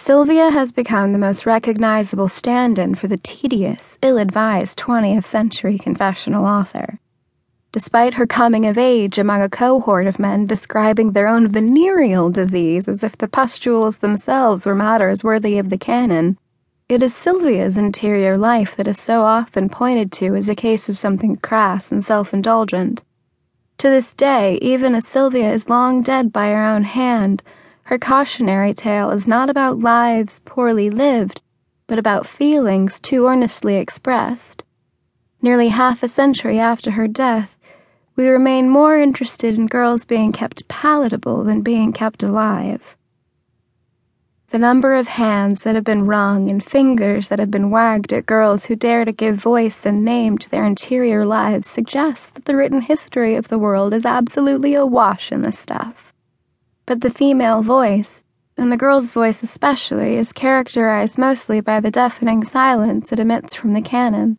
Sylvia has become the most recognizable stand in for the tedious, ill advised 20th century confessional author. Despite her coming of age among a cohort of men describing their own venereal disease as if the pustules themselves were matters worthy of the canon, it is Sylvia's interior life that is so often pointed to as a case of something crass and self indulgent. To this day, even as Sylvia is long dead by her own hand, her cautionary tale is not about lives poorly lived, but about feelings too earnestly expressed. Nearly half a century after her death, we remain more interested in girls being kept palatable than being kept alive. The number of hands that have been wrung and fingers that have been wagged at girls who dare to give voice and name to their interior lives suggests that the written history of the world is absolutely awash in this stuff but the female voice, and the girl's voice especially, is characterized mostly by the deafening silence it emits from the canon.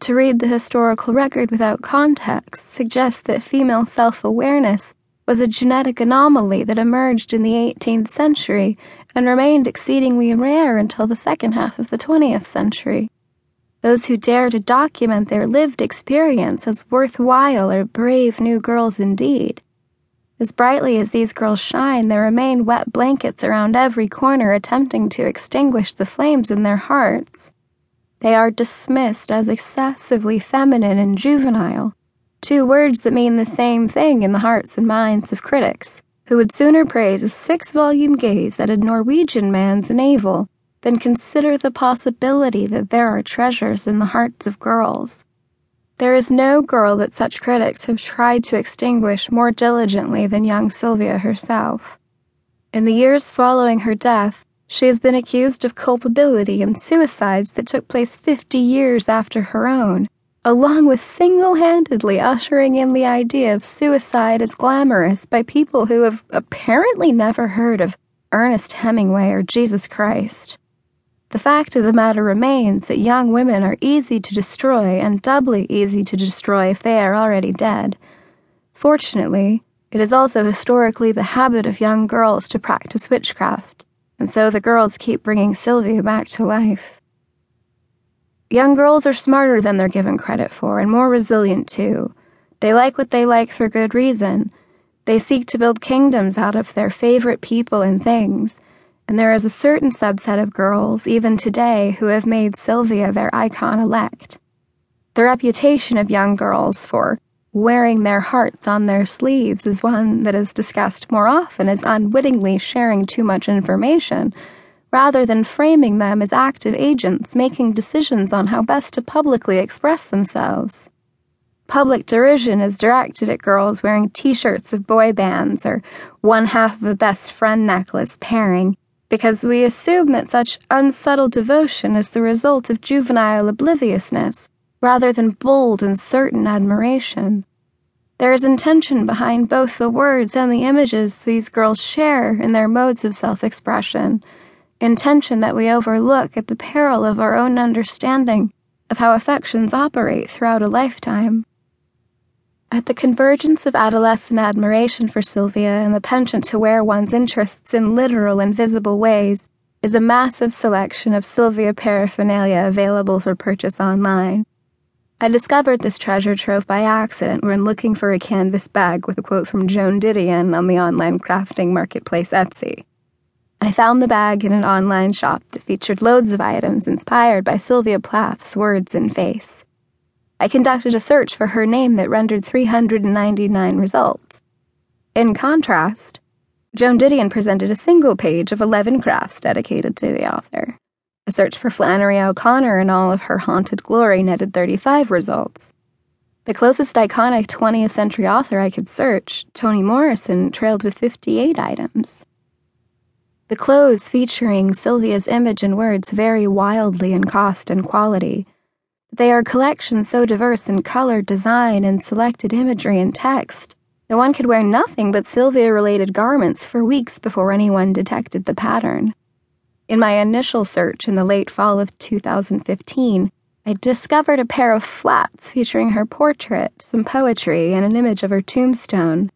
To read the historical record without context suggests that female self awareness was a genetic anomaly that emerged in the 18th century and remained exceedingly rare until the second half of the 20th century. Those who dare to document their lived experience as worthwhile are brave new girls indeed. As brightly as these girls shine, there remain wet blankets around every corner attempting to extinguish the flames in their hearts. They are dismissed as excessively feminine and juvenile, two words that mean the same thing in the hearts and minds of critics, who would sooner praise a six volume gaze at a Norwegian man's navel than consider the possibility that there are treasures in the hearts of girls. There is no girl that such critics have tried to extinguish more diligently than young Sylvia herself. In the years following her death, she has been accused of culpability in suicides that took place 50 years after her own, along with single handedly ushering in the idea of suicide as glamorous by people who have apparently never heard of Ernest Hemingway or Jesus Christ. The fact of the matter remains that young women are easy to destroy and doubly easy to destroy if they are already dead. Fortunately, it is also historically the habit of young girls to practice witchcraft, and so the girls keep bringing Sylvia back to life. Young girls are smarter than they're given credit for and more resilient too. They like what they like for good reason. They seek to build kingdoms out of their favorite people and things and there is a certain subset of girls, even today, who have made Sylvia their icon elect. The reputation of young girls for wearing their hearts on their sleeves is one that is discussed more often as unwittingly sharing too much information, rather than framing them as active agents making decisions on how best to publicly express themselves. Public derision is directed at girls wearing t shirts of boy bands or one half of a best friend necklace pairing because we assume that such unsubtle devotion is the result of juvenile obliviousness rather than bold and certain admiration. There is intention behind both the words and the images these girls share in their modes of self expression, intention that we overlook at the peril of our own understanding of how affections operate throughout a lifetime. At the convergence of adolescent admiration for Sylvia and the penchant to wear one's interests in literal and visible ways is a massive selection of Sylvia paraphernalia available for purchase online. I discovered this treasure trove by accident when looking for a canvas bag with a quote from Joan Didion on the online crafting marketplace Etsy. I found the bag in an online shop that featured loads of items inspired by Sylvia Plath's words and face. I conducted a search for her name that rendered 399 results. In contrast, Joan Didion presented a single page of 11 crafts dedicated to the author. A search for Flannery O'Connor in all of her haunted glory netted 35 results. The closest iconic 20th century author I could search, Toni Morrison, trailed with 58 items. The clothes featuring Sylvia's image and words vary wildly in cost and quality they are collections so diverse in color, design, and selected imagery and text that one could wear nothing but Sylvia related garments for weeks before anyone detected the pattern. In my initial search in the late fall of 2015, I discovered a pair of flats featuring her portrait, some poetry, and an image of her tombstone.